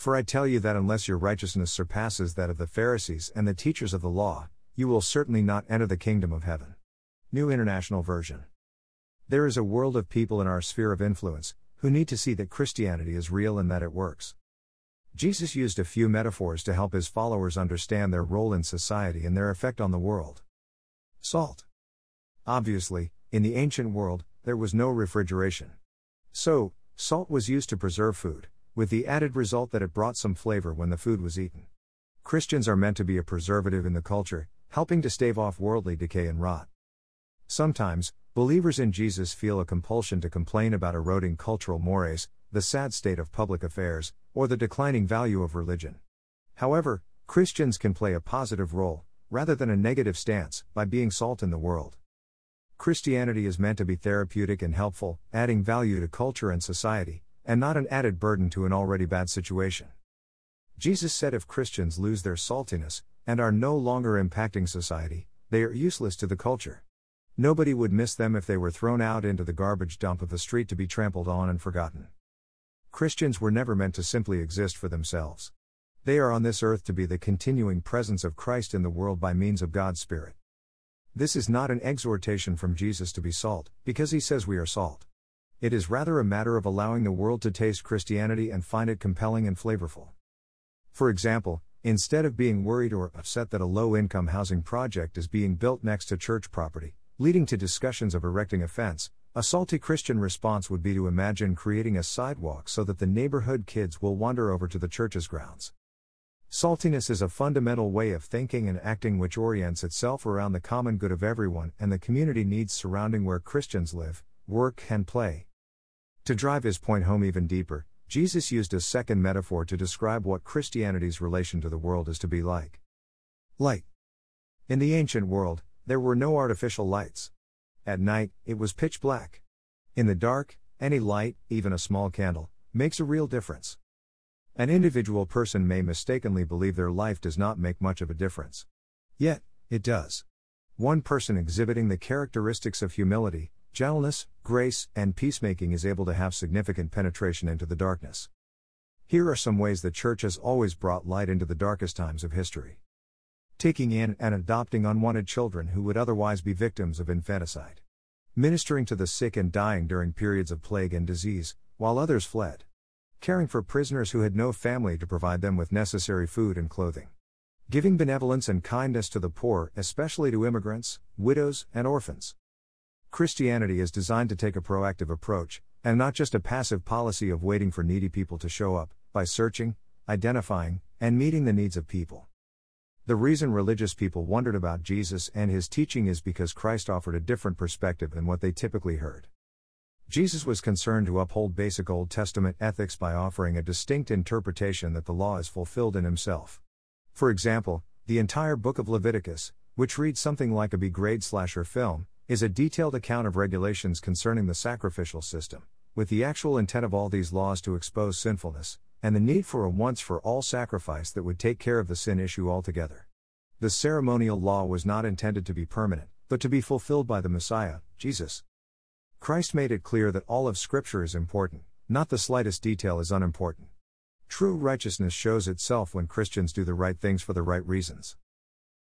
For I tell you that unless your righteousness surpasses that of the Pharisees and the teachers of the law, you will certainly not enter the kingdom of heaven. New International Version. There is a world of people in our sphere of influence who need to see that Christianity is real and that it works. Jesus used a few metaphors to help his followers understand their role in society and their effect on the world. Salt. Obviously, in the ancient world, there was no refrigeration. So, salt was used to preserve food, with the added result that it brought some flavor when the food was eaten. Christians are meant to be a preservative in the culture, helping to stave off worldly decay and rot. Sometimes, believers in Jesus feel a compulsion to complain about eroding cultural mores, the sad state of public affairs, or the declining value of religion. However, Christians can play a positive role, rather than a negative stance, by being salt in the world. Christianity is meant to be therapeutic and helpful, adding value to culture and society, and not an added burden to an already bad situation. Jesus said if Christians lose their saltiness, and are no longer impacting society, they are useless to the culture. Nobody would miss them if they were thrown out into the garbage dump of the street to be trampled on and forgotten. Christians were never meant to simply exist for themselves. They are on this earth to be the continuing presence of Christ in the world by means of God's Spirit. This is not an exhortation from Jesus to be salt, because he says we are salt. It is rather a matter of allowing the world to taste Christianity and find it compelling and flavorful. For example, instead of being worried or upset that a low income housing project is being built next to church property, leading to discussions of erecting a fence, a salty Christian response would be to imagine creating a sidewalk so that the neighborhood kids will wander over to the church's grounds. Saltiness is a fundamental way of thinking and acting which orients itself around the common good of everyone and the community needs surrounding where Christians live, work, and play. To drive his point home even deeper, Jesus used a second metaphor to describe what Christianity's relation to the world is to be like. Light. In the ancient world, there were no artificial lights. At night, it was pitch black. In the dark, any light, even a small candle, makes a real difference. An individual person may mistakenly believe their life does not make much of a difference. Yet, it does. One person exhibiting the characteristics of humility, gentleness, grace, and peacemaking is able to have significant penetration into the darkness. Here are some ways the Church has always brought light into the darkest times of history taking in and adopting unwanted children who would otherwise be victims of infanticide, ministering to the sick and dying during periods of plague and disease, while others fled, caring for prisoners who had no family to provide them with necessary food and clothing, giving benevolence and kindness to the poor, especially to immigrants, widows, and orphans. Christianity is designed to take a proactive approach, and not just a passive policy of waiting for needy people to show up, by searching, identifying, and meeting the needs of people. The reason religious people wondered about Jesus and his teaching is because Christ offered a different perspective than what they typically heard. Jesus was concerned to uphold basic Old Testament ethics by offering a distinct interpretation that the law is fulfilled in himself. For example, the entire book of Leviticus, which reads something like a B grade slasher film, is a detailed account of regulations concerning the sacrificial system, with the actual intent of all these laws to expose sinfulness, and the need for a once for all sacrifice that would take care of the sin issue altogether. The ceremonial law was not intended to be permanent, but to be fulfilled by the Messiah, Jesus. Christ made it clear that all of Scripture is important, not the slightest detail is unimportant. True righteousness shows itself when Christians do the right things for the right reasons.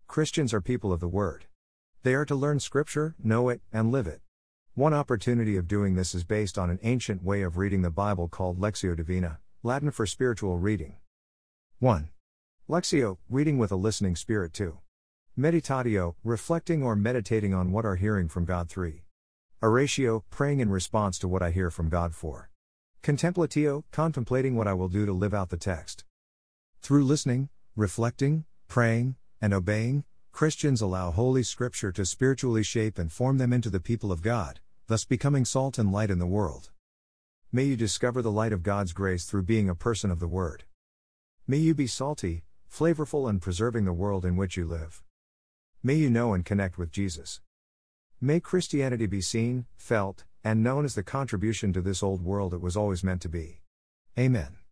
Christians are people of the Word. They are to learn Scripture, know it, and live it. One opportunity of doing this is based on an ancient way of reading the Bible called Lectio Divina, Latin for spiritual reading. 1. Lectio, reading with a listening spirit 2. Meditatio, reflecting or meditating on what are hearing from God 3. Oratio, praying in response to what I hear from God 4. Contemplatio, contemplating what I will do to live out the text. Through listening, reflecting, praying, and obeying, Christians allow Holy Scripture to spiritually shape and form them into the people of God, thus becoming salt and light in the world. May you discover the light of God's grace through being a person of the Word. May you be salty, flavorful, and preserving the world in which you live. May you know and connect with Jesus. May Christianity be seen, felt, and known as the contribution to this old world it was always meant to be. Amen.